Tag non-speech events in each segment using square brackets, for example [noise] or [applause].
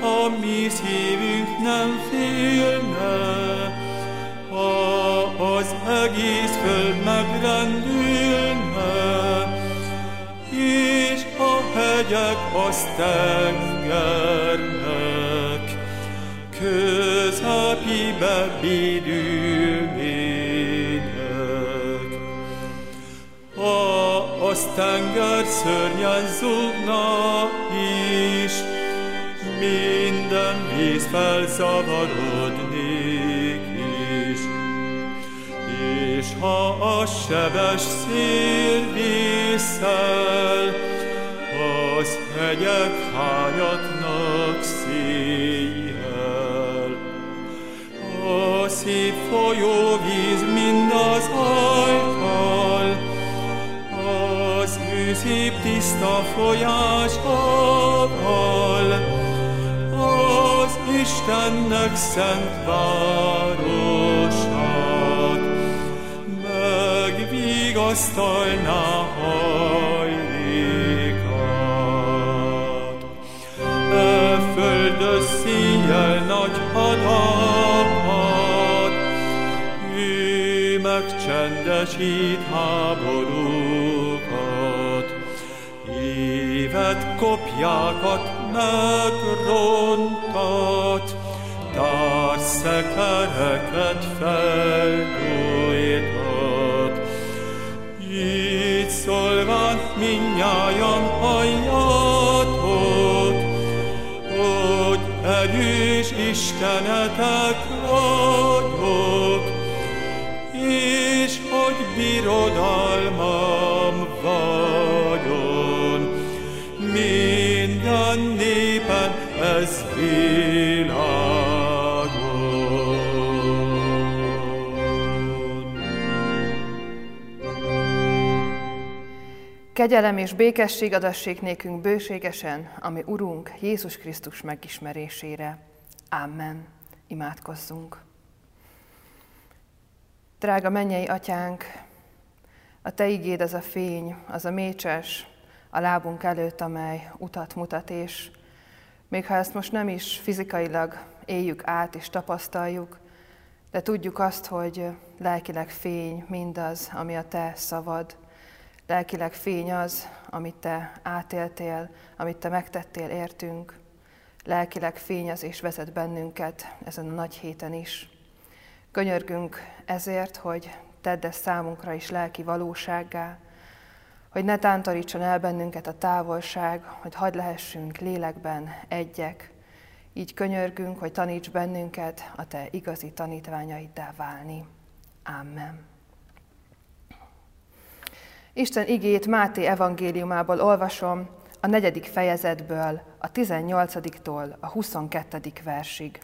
a mi szívünk nem félne, ha az egész föld megrendülne, és a hegyek azt tengernek, közepébe védülnének. Ha az tenger szörnyen zúgna is, minden víz felzavarodnék is. És ha a sebes szél vészel, az hegyek hányatnak széjjel. A szép folyóvíz mind az ajtal, az ő szép tiszta folyásával, az Istennek szent városát, megvigasztalná hajlékát. E földös szíjjel nagy hadakat, ő megcsendesít háborúkat, évet kopjákat megrontat, társzekereket felgújtat. Így szólván minnyájan halljátok, hogy erős Istenetek vagyok, és hogy birodalmam Kegyelem és békesség adassék nékünk bőségesen, ami Urunk Jézus Krisztus megismerésére. Amen. Imádkozzunk. Drága mennyei atyánk, a Te igéd az a fény, az a mécses a lábunk előtt, amely utat mutat, és még ha ezt most nem is fizikailag éljük át és tapasztaljuk, de tudjuk azt, hogy lelkileg fény mindaz, ami a Te szavad, lelkileg fény az, amit Te átéltél, amit Te megtettél értünk, lelkileg fény az és vezet bennünket ezen a nagy héten is. Könyörgünk ezért, hogy tedd ezt számunkra is lelki valósággá, hogy ne tántorítson el bennünket a távolság, hogy hadd lehessünk lélekben egyek. Így könyörgünk, hogy taníts bennünket a Te igazi tanítványaiddá válni. Amen. Isten igét Máté evangéliumából olvasom a negyedik fejezetből, a 18-tól a 22. versig.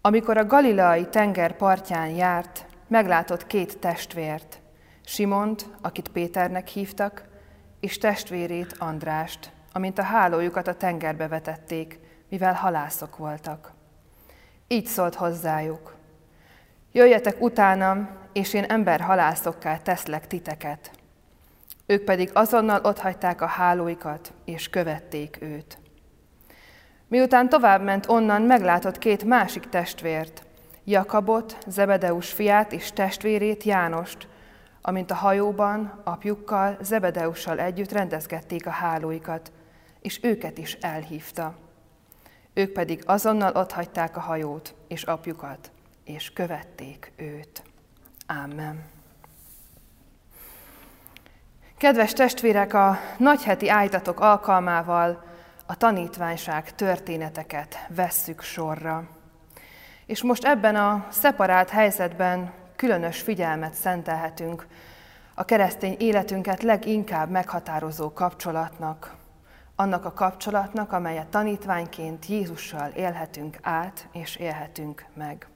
Amikor a galileai tenger partján járt, meglátott két testvért, Simont, akit Péternek hívtak, és testvérét Andrást, amint a hálójukat a tengerbe vetették, mivel halászok voltak. Így szólt hozzájuk. Jöjjetek utánam, és én ember halászokká teszlek titeket. Ők pedig azonnal otthagyták a hálóikat, és követték őt. Miután továbbment onnan, meglátott két másik testvért, Jakabot, Zebedeus fiát és testvérét Jánost, amint a hajóban apjukkal, Zebedeussal együtt rendezgették a hálóikat, és őket is elhívta. Ők pedig azonnal otthagyták a hajót és apjukat, és követték őt. Amen. Kedves testvérek, a nagyheti ájtatok alkalmával a tanítványság történeteket vesszük sorra. És most ebben a szeparált helyzetben különös figyelmet szentelhetünk a keresztény életünket leginkább meghatározó kapcsolatnak, annak a kapcsolatnak, amelyet tanítványként Jézussal élhetünk át és élhetünk meg.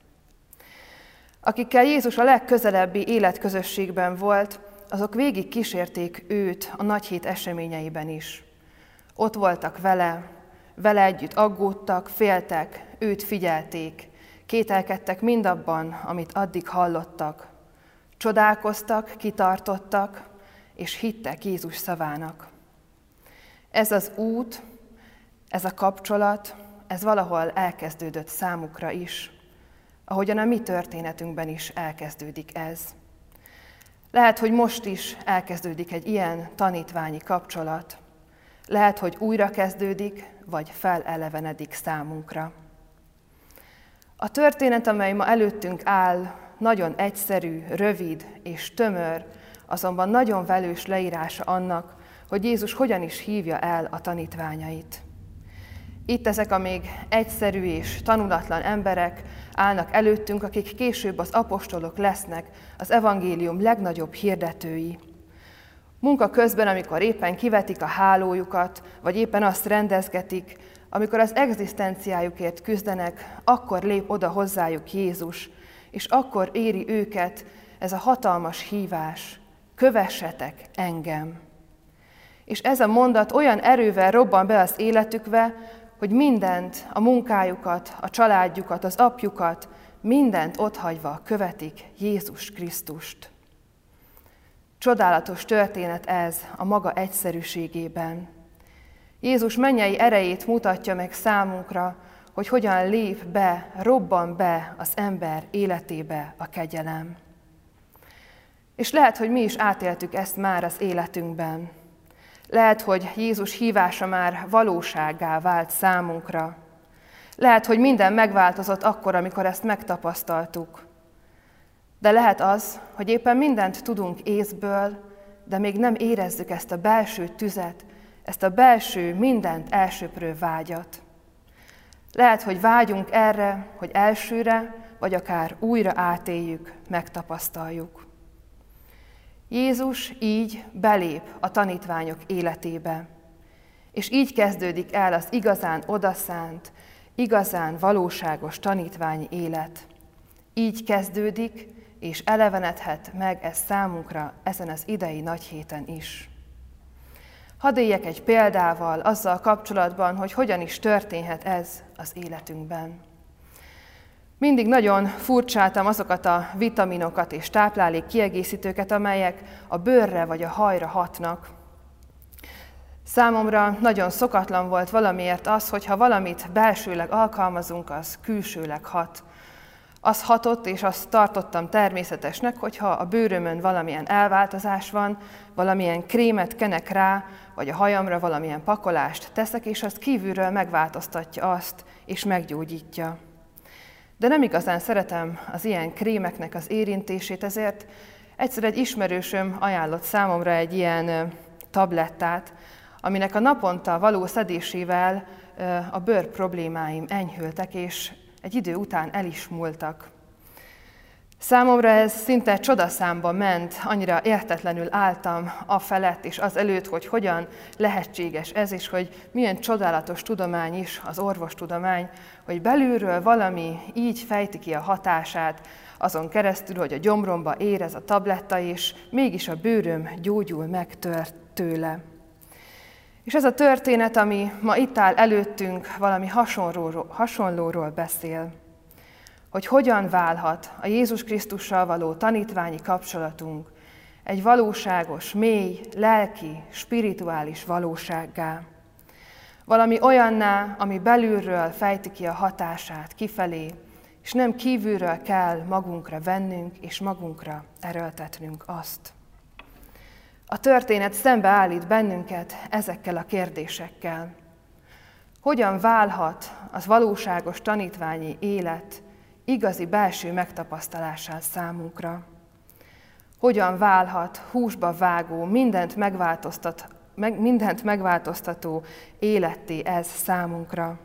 Akikkel Jézus a legközelebbi életközösségben volt, azok végig kísérték őt a nagy hét eseményeiben is. Ott voltak vele, vele együtt aggódtak, féltek, őt figyelték, kételkedtek mindabban, amit addig hallottak. Csodálkoztak, kitartottak, és hittek Jézus szavának. Ez az út, ez a kapcsolat, ez valahol elkezdődött számukra is, ahogyan a mi történetünkben is elkezdődik ez. Lehet, hogy most is elkezdődik egy ilyen tanítványi kapcsolat. Lehet, hogy újra kezdődik, vagy felelevenedik számunkra. A történet, amely ma előttünk áll, nagyon egyszerű, rövid és tömör, azonban nagyon velős leírása annak, hogy Jézus hogyan is hívja el a tanítványait. Itt ezek a még egyszerű és tanulatlan emberek állnak előttünk, akik később az apostolok lesznek, az evangélium legnagyobb hirdetői. Munka közben, amikor éppen kivetik a hálójukat, vagy éppen azt rendezgetik, amikor az egzisztenciájukért küzdenek, akkor lép oda hozzájuk Jézus, és akkor éri őket ez a hatalmas hívás, kövessetek engem. És ez a mondat olyan erővel robban be az életükbe, hogy mindent, a munkájukat, a családjukat, az apjukat, mindent otthagyva követik Jézus Krisztust. Csodálatos történet ez a maga egyszerűségében. Jézus mennyei erejét mutatja meg számunkra, hogy hogyan lép be, robban be az ember életébe a kegyelem. És lehet, hogy mi is átéltük ezt már az életünkben. Lehet, hogy Jézus hívása már valóságá vált számunkra. Lehet, hogy minden megváltozott akkor, amikor ezt megtapasztaltuk. De lehet az, hogy éppen mindent tudunk észből, de még nem érezzük ezt a belső tüzet, ezt a belső, mindent elsöprő vágyat. Lehet, hogy vágyunk erre, hogy elsőre, vagy akár újra átéljük, megtapasztaljuk. Jézus így belép a tanítványok életébe, és így kezdődik el az igazán odaszánt, igazán valóságos tanítványi élet. Így kezdődik, és elevenedhet meg ez számunkra ezen az idei nagy héten is. Hadd éljek egy példával azzal kapcsolatban, hogy hogyan is történhet ez az életünkben. Mindig nagyon furcsáltam azokat a vitaminokat és táplálék kiegészítőket, amelyek a bőrre vagy a hajra hatnak. Számomra nagyon szokatlan volt valamiért az, hogyha valamit belsőleg alkalmazunk, az külsőleg hat. Az hatott, és azt tartottam természetesnek, hogyha a bőrömön valamilyen elváltozás van, valamilyen krémet kenek rá, vagy a hajamra valamilyen pakolást teszek, és az kívülről megváltoztatja azt, és meggyógyítja. De nem igazán szeretem az ilyen krémeknek az érintését, ezért egyszer egy ismerősöm ajánlott számomra egy ilyen tablettát, aminek a naponta való szedésével a bőr problémáim enyhültek, és egy idő után el is múltak. Számomra ez szinte csodaszámba ment, annyira értetlenül álltam a felett és az előtt, hogy hogyan lehetséges ez, és hogy milyen csodálatos tudomány is az orvostudomány, hogy belülről valami így fejti ki a hatását, azon keresztül, hogy a gyomromba érez a tabletta, és mégis a bőröm gyógyul meg tőle. És ez a történet, ami ma itt áll előttünk, valami hasonlóról, hasonlóról beszél hogy hogyan válhat a Jézus Krisztussal való tanítványi kapcsolatunk egy valóságos, mély, lelki, spirituális valósággá. Valami olyanná, ami belülről fejti ki a hatását kifelé, és nem kívülről kell magunkra vennünk és magunkra erőltetnünk azt. A történet szembeállít bennünket ezekkel a kérdésekkel. Hogyan válhat az valóságos tanítványi élet igazi belső megtapasztalásán számunkra. Hogyan válhat húsba vágó, mindent, megváltoztat, meg, mindent megváltoztató életté ez számunkra?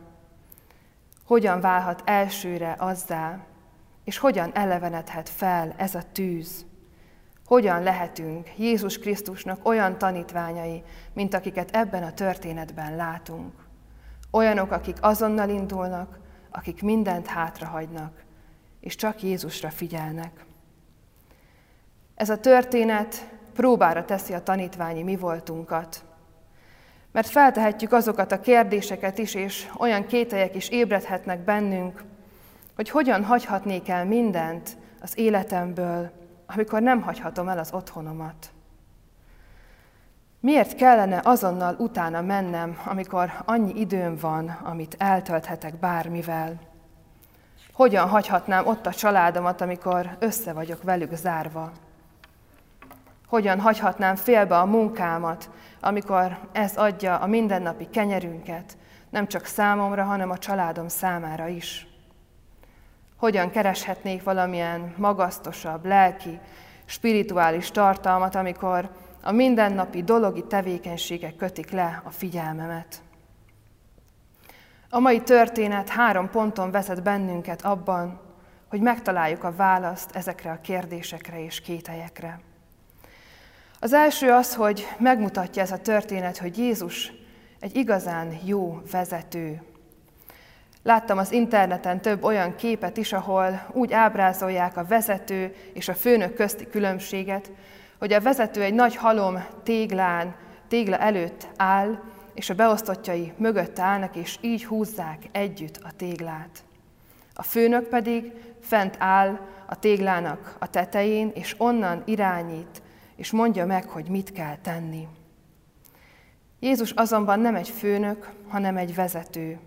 Hogyan válhat elsőre azzá, és hogyan elevenedhet fel ez a tűz? Hogyan lehetünk Jézus Krisztusnak olyan tanítványai, mint akiket ebben a történetben látunk? Olyanok, akik azonnal indulnak, akik mindent hátrahagynak, és csak Jézusra figyelnek. Ez a történet próbára teszi a tanítványi mi voltunkat. Mert feltehetjük azokat a kérdéseket is, és olyan kételyek is ébredhetnek bennünk, hogy hogyan hagyhatnék el mindent az életemből, amikor nem hagyhatom el az otthonomat. Miért kellene azonnal utána mennem, amikor annyi időm van, amit eltölthetek bármivel? Hogyan hagyhatnám ott a családomat, amikor össze vagyok velük zárva? Hogyan hagyhatnám félbe a munkámat, amikor ez adja a mindennapi kenyerünket, nem csak számomra, hanem a családom számára is? Hogyan kereshetnék valamilyen magasztosabb, lelki, spirituális tartalmat, amikor a mindennapi dologi tevékenységek kötik le a figyelmemet? A mai történet három ponton vezet bennünket abban, hogy megtaláljuk a választ ezekre a kérdésekre és kételyekre. Az első az, hogy megmutatja ez a történet, hogy Jézus egy igazán jó vezető. Láttam az interneten több olyan képet is, ahol úgy ábrázolják a vezető és a főnök közti különbséget, hogy a vezető egy nagy halom téglán, tégla előtt áll, és a beosztottjai mögött állnak, és így húzzák együtt a téglát. A főnök pedig fent áll a téglának a tetején, és onnan irányít, és mondja meg, hogy mit kell tenni. Jézus azonban nem egy főnök, hanem egy vezető.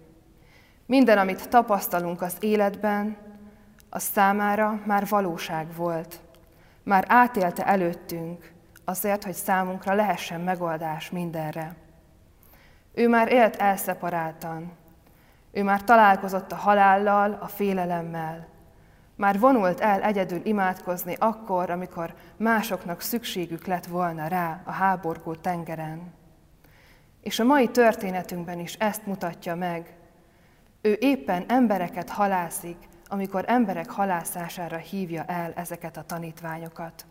Minden, amit tapasztalunk az életben, az számára már valóság volt. Már átélte előttünk, azért, hogy számunkra lehessen megoldás mindenre. Ő már élt elszeparáltan. Ő már találkozott a halállal, a félelemmel. Már vonult el egyedül imádkozni akkor, amikor másoknak szükségük lett volna rá a háborgó tengeren. És a mai történetünkben is ezt mutatja meg. Ő éppen embereket halászik, amikor emberek halászására hívja el ezeket a tanítványokat.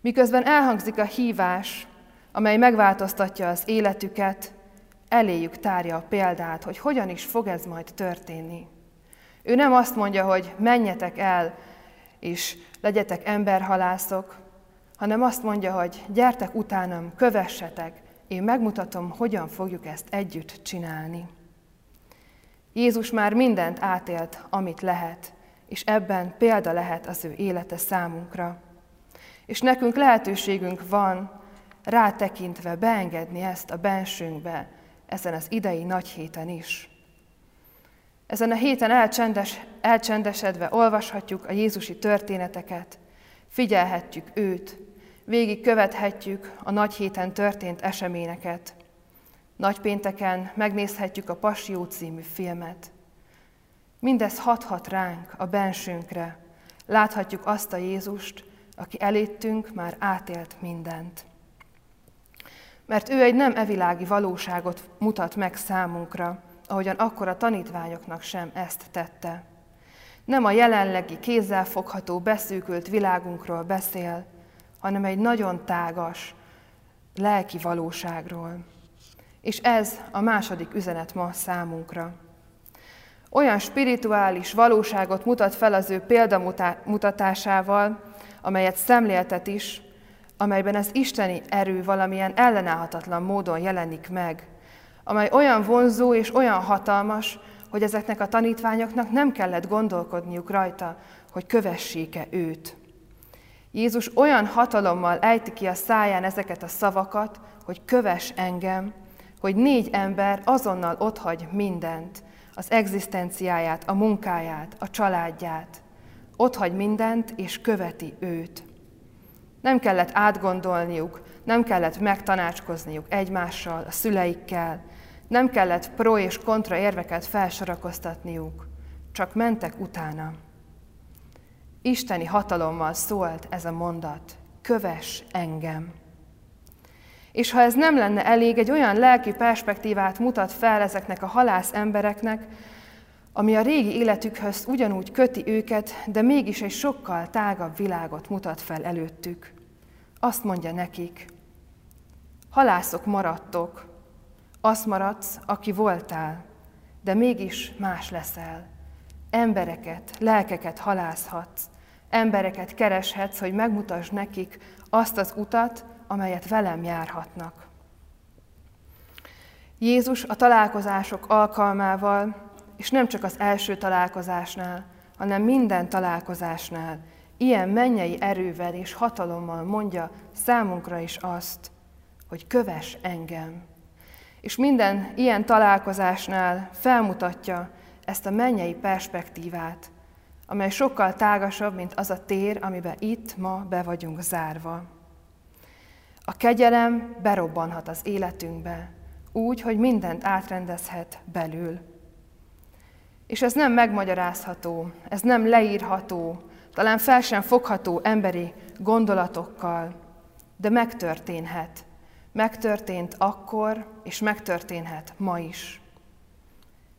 Miközben elhangzik a hívás, amely megváltoztatja az életüket, eléjük tárja a példát, hogy hogyan is fog ez majd történni. Ő nem azt mondja, hogy menjetek el, és legyetek emberhalászok, hanem azt mondja, hogy gyertek utánam, kövessetek, én megmutatom, hogyan fogjuk ezt együtt csinálni. Jézus már mindent átélt, amit lehet, és ebben példa lehet az ő élete számunkra. És nekünk lehetőségünk van rátekintve beengedni ezt a bensőnkbe, ezen az idei nagy héten is. Ezen a héten elcsendes, elcsendesedve olvashatjuk a Jézusi történeteket, figyelhetjük őt, végig követhetjük a nagy héten történt eseményeket. Nagypénteken megnézhetjük a Passió című filmet. Mindez hathat ránk, a bensőnkre. Láthatjuk azt a Jézust, aki eléttünk már átélt mindent. Mert ő egy nem evilági valóságot mutat meg számunkra, ahogyan akkor a tanítványoknak sem ezt tette. Nem a jelenlegi kézzelfogható, beszűkült világunkról beszél, hanem egy nagyon tágas, lelki valóságról. És ez a második üzenet ma számunkra. Olyan spirituális valóságot mutat fel az ő példamutatásával, amelyet szemléltet is, amelyben az isteni erő valamilyen ellenállhatatlan módon jelenik meg, amely olyan vonzó és olyan hatalmas, hogy ezeknek a tanítványoknak nem kellett gondolkodniuk rajta, hogy kövessék-e őt. Jézus olyan hatalommal ejti ki a száján ezeket a szavakat, hogy köves engem, hogy négy ember azonnal otthagy mindent, az egzisztenciáját, a munkáját, a családját. Otthagy mindent, és követi őt. Nem kellett átgondolniuk, nem kellett megtanácskozniuk egymással, a szüleikkel, nem kellett pro és kontra érveket felsorakoztatniuk, csak mentek utána. Isteni hatalommal szólt ez a mondat, köves engem. És ha ez nem lenne elég, egy olyan lelki perspektívát mutat fel ezeknek a halász embereknek, ami a régi életükhöz ugyanúgy köti őket, de mégis egy sokkal tágabb világot mutat fel előttük. Azt mondja nekik, halászok maradtok, azt maradsz, aki voltál, de mégis más leszel. Embereket, lelkeket halászhatsz, embereket kereshetsz, hogy megmutasd nekik azt az utat, amelyet velem járhatnak. Jézus a találkozások alkalmával, és nem csak az első találkozásnál, hanem minden találkozásnál, ilyen mennyei erővel és hatalommal mondja számunkra is azt, hogy köves engem. És minden ilyen találkozásnál felmutatja ezt a mennyei perspektívát, amely sokkal tágasabb, mint az a tér, amiben itt ma be vagyunk zárva. A kegyelem berobbanhat az életünkbe, úgy, hogy mindent átrendezhet belül. És ez nem megmagyarázható, ez nem leírható, talán fel sem fogható emberi gondolatokkal, de megtörténhet. Megtörtént akkor, és megtörténhet ma is.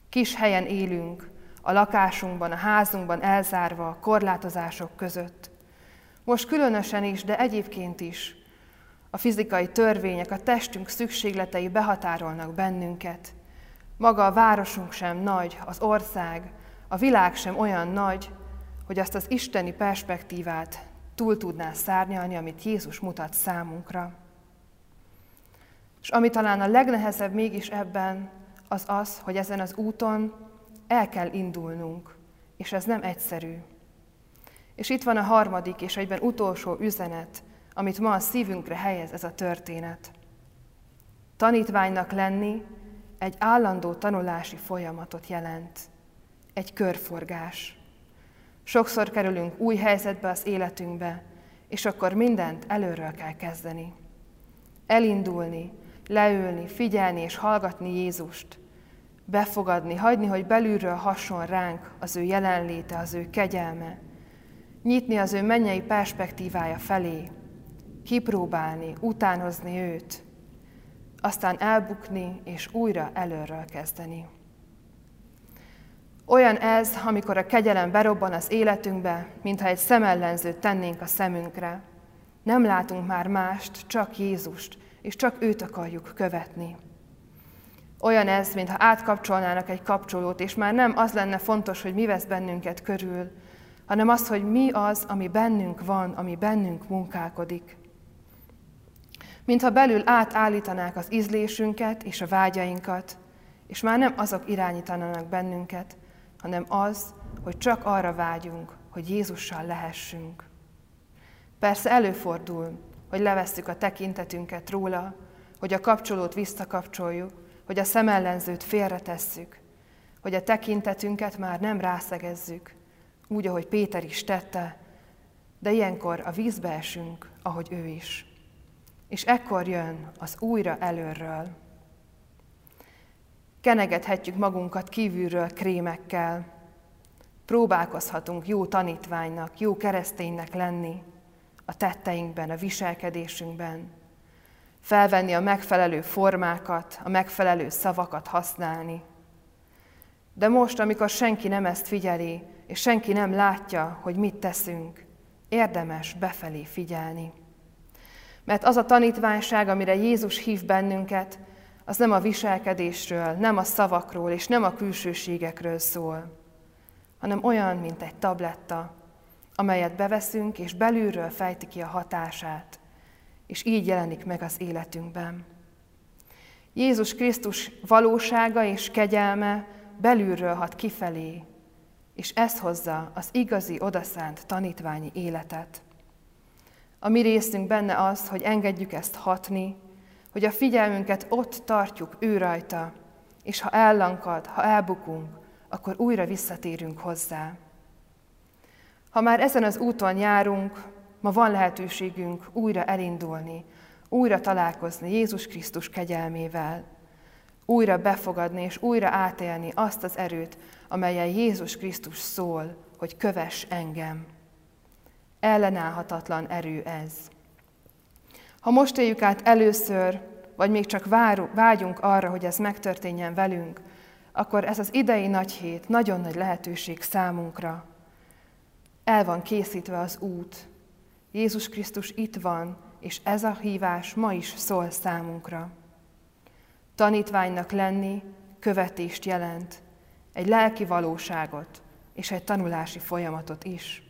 Kis helyen élünk, a lakásunkban, a házunkban elzárva korlátozások között. Most különösen is, de egyébként is a fizikai törvények, a testünk szükségletei behatárolnak bennünket. Maga a városunk sem nagy, az ország, a világ sem olyan nagy, hogy azt az isteni perspektívát túl tudná szárnyalni, amit Jézus mutat számunkra. És ami talán a legnehezebb mégis ebben, az az, hogy ezen az úton el kell indulnunk, és ez nem egyszerű. És itt van a harmadik és egyben utolsó üzenet, amit ma a szívünkre helyez ez a történet. Tanítványnak lenni egy állandó tanulási folyamatot jelent, egy körforgás. Sokszor kerülünk új helyzetbe az életünkbe, és akkor mindent előről kell kezdeni. Elindulni, leülni, figyelni és hallgatni Jézust, befogadni, hagyni, hogy belülről hason ránk az ő jelenléte, az ő kegyelme, nyitni az ő mennyei perspektívája felé, kipróbálni, utánozni őt, aztán elbukni és újra előről kezdeni. Olyan ez, amikor a kegyelem berobban az életünkbe, mintha egy szemellenzőt tennénk a szemünkre. Nem látunk már mást, csak Jézust, és csak őt akarjuk követni. Olyan ez, mintha átkapcsolnának egy kapcsolót, és már nem az lenne fontos, hogy mi vesz bennünket körül, hanem az, hogy mi az, ami bennünk van, ami bennünk munkálkodik. Mintha belül átállítanák az ízlésünket és a vágyainkat, és már nem azok irányítanának bennünket, hanem az, hogy csak arra vágyunk, hogy Jézussal lehessünk. Persze előfordul, hogy levesszük a tekintetünket róla, hogy a kapcsolót visszakapcsoljuk, hogy a szemellenzőt félretesszük, hogy a tekintetünket már nem rászegezzük, úgy, ahogy Péter is tette, de ilyenkor a vízbe esünk, ahogy ő is. És ekkor jön az újra előről. Kenegethetjük magunkat kívülről krémekkel, próbálkozhatunk jó tanítványnak, jó kereszténynek lenni a tetteinkben, a viselkedésünkben, felvenni a megfelelő formákat, a megfelelő szavakat használni. De most, amikor senki nem ezt figyeli, és senki nem látja, hogy mit teszünk, érdemes befelé figyelni. Mert az a tanítványság, amire Jézus hív bennünket, az nem a viselkedésről, nem a szavakról és nem a külsőségekről szól, hanem olyan, mint egy tabletta, amelyet beveszünk, és belülről fejti ki a hatását, és így jelenik meg az életünkben. Jézus Krisztus valósága és kegyelme belülről hat kifelé, és ez hozza az igazi odaszánt tanítványi életet. A mi részünk benne az, hogy engedjük ezt hatni, hogy a figyelmünket ott tartjuk ő rajta, és ha ellankad, ha elbukunk, akkor újra visszatérünk hozzá. Ha már ezen az úton járunk, ma van lehetőségünk újra elindulni, újra találkozni Jézus Krisztus kegyelmével, újra befogadni és újra átélni azt az erőt, amelyen Jézus Krisztus szól, hogy köves engem. Ellenállhatatlan erő ez. Ha most éljük át először, vagy még csak vágyunk arra, hogy ez megtörténjen velünk, akkor ez az idei nagy hét nagyon nagy lehetőség számunkra. El van készítve az út. Jézus Krisztus itt van, és ez a hívás ma is szól számunkra. Tanítványnak lenni követést jelent, egy lelki valóságot, és egy tanulási folyamatot is.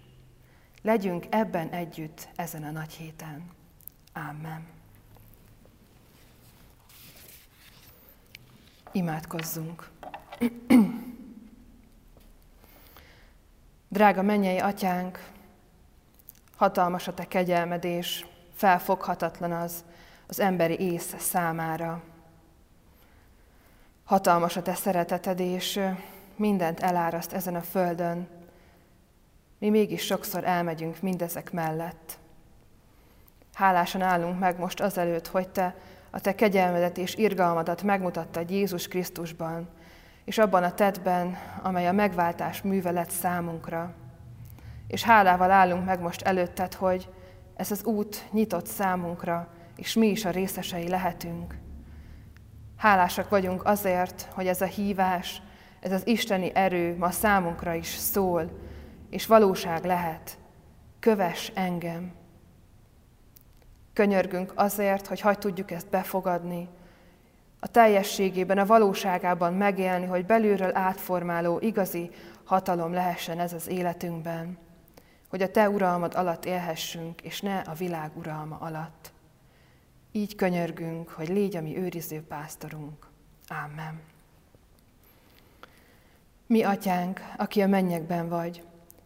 Legyünk ebben együtt ezen a nagy héten. Amen. Imádkozzunk. [clears throat] Drága mennyei atyánk, hatalmas a te kegyelmedés, felfoghatatlan az az emberi ész számára. Hatalmas a te szereteted, és mindent eláraszt ezen a földön. Mi mégis sokszor elmegyünk mindezek mellett. Hálásan állunk meg most azelőtt, hogy te a te kegyelmedet és irgalmadat megmutattad Jézus Krisztusban, és abban a tettben, amely a megváltás műve lett számunkra. És hálával állunk meg most előtted, hogy ez az út nyitott számunkra, és mi is a részesei lehetünk. Hálásak vagyunk azért, hogy ez a hívás, ez az isteni erő ma számunkra is szól, és valóság lehet. Köves engem. Könyörgünk azért, hogy hagy tudjuk ezt befogadni, a teljességében, a valóságában megélni, hogy belülről átformáló igazi hatalom lehessen ez az életünkben, hogy a Te uralmad alatt élhessünk, és ne a világ uralma alatt. Így könyörgünk, hogy légy a mi őriző pásztorunk. Ámen. Mi, atyánk, aki a mennyekben vagy,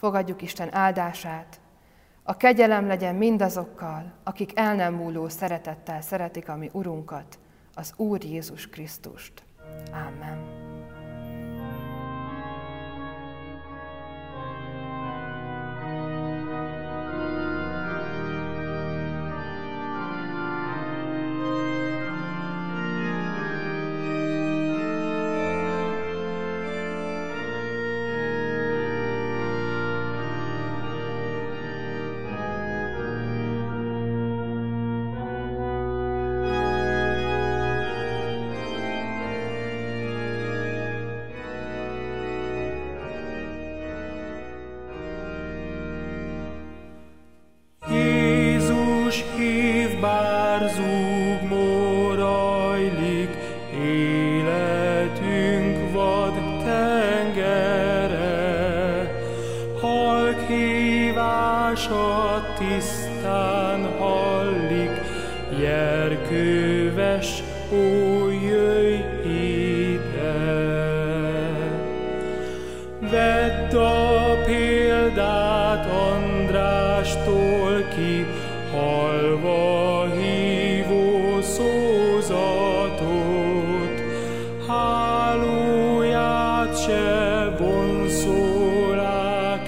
Fogadjuk Isten áldását, a kegyelem legyen mindazokkal, akik el nem múló szeretettel szeretik a mi Urunkat, az Úr Jézus Krisztust. Amen.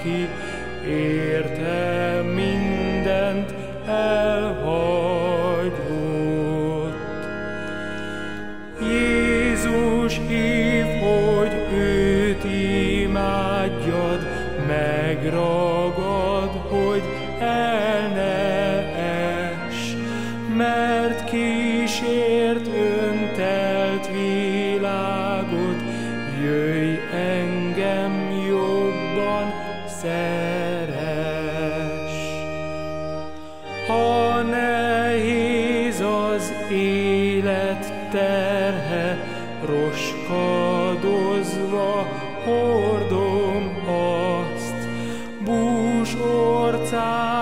que